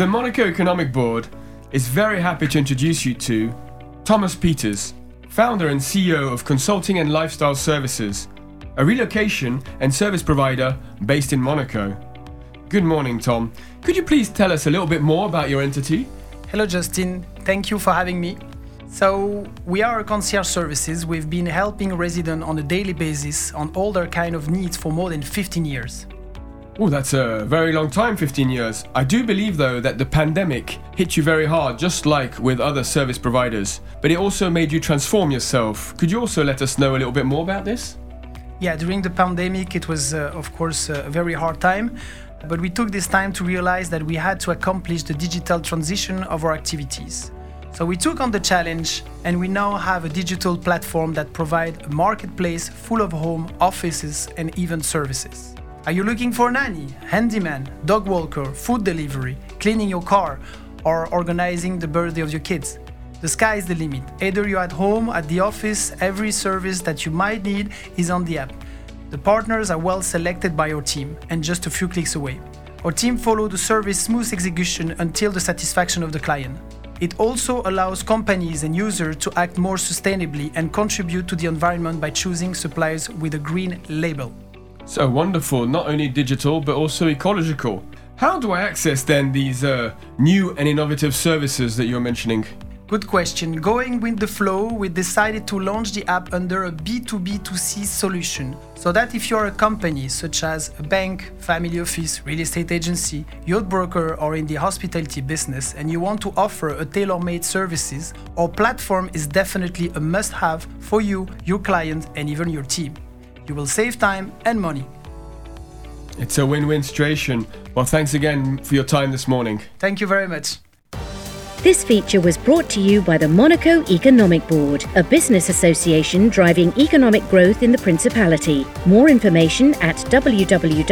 The Monaco Economic Board is very happy to introduce you to Thomas Peters, founder and CEO of Consulting and Lifestyle Services, a relocation and service provider based in Monaco. Good morning, Tom. Could you please tell us a little bit more about your entity? Hello, Justin. Thank you for having me. So, we are a concierge services. We've been helping residents on a daily basis on all their kind of needs for more than 15 years. Oh, that's a very long time, 15 years. I do believe, though, that the pandemic hit you very hard, just like with other service providers, but it also made you transform yourself. Could you also let us know a little bit more about this? Yeah, during the pandemic, it was, uh, of course, a very hard time, but we took this time to realize that we had to accomplish the digital transition of our activities. So we took on the challenge and we now have a digital platform that provides a marketplace full of home, offices, and even services. Are you looking for nanny, handyman, dog walker, food delivery, cleaning your car, or organizing the birthday of your kids? The sky is the limit. Either you're at home, at the office, every service that you might need is on the app. The partners are well selected by our team and just a few clicks away. Our team follow the service smooth execution until the satisfaction of the client. It also allows companies and users to act more sustainably and contribute to the environment by choosing suppliers with a green label. So wonderful, not only digital but also ecological. How do I access then these uh, new and innovative services that you're mentioning? Good question. Going with the flow, we decided to launch the app under a B2B2C solution. So that if you're a company such as a bank, family office, real estate agency, yacht broker, or in the hospitality business, and you want to offer a tailor made services, our platform is definitely a must have for you, your client, and even your team. You will save time and money. It's a win win situation. Well, thanks again for your time this morning. Thank you very much. This feature was brought to you by the Monaco Economic Board, a business association driving economic growth in the Principality. More information at www.meb.mc.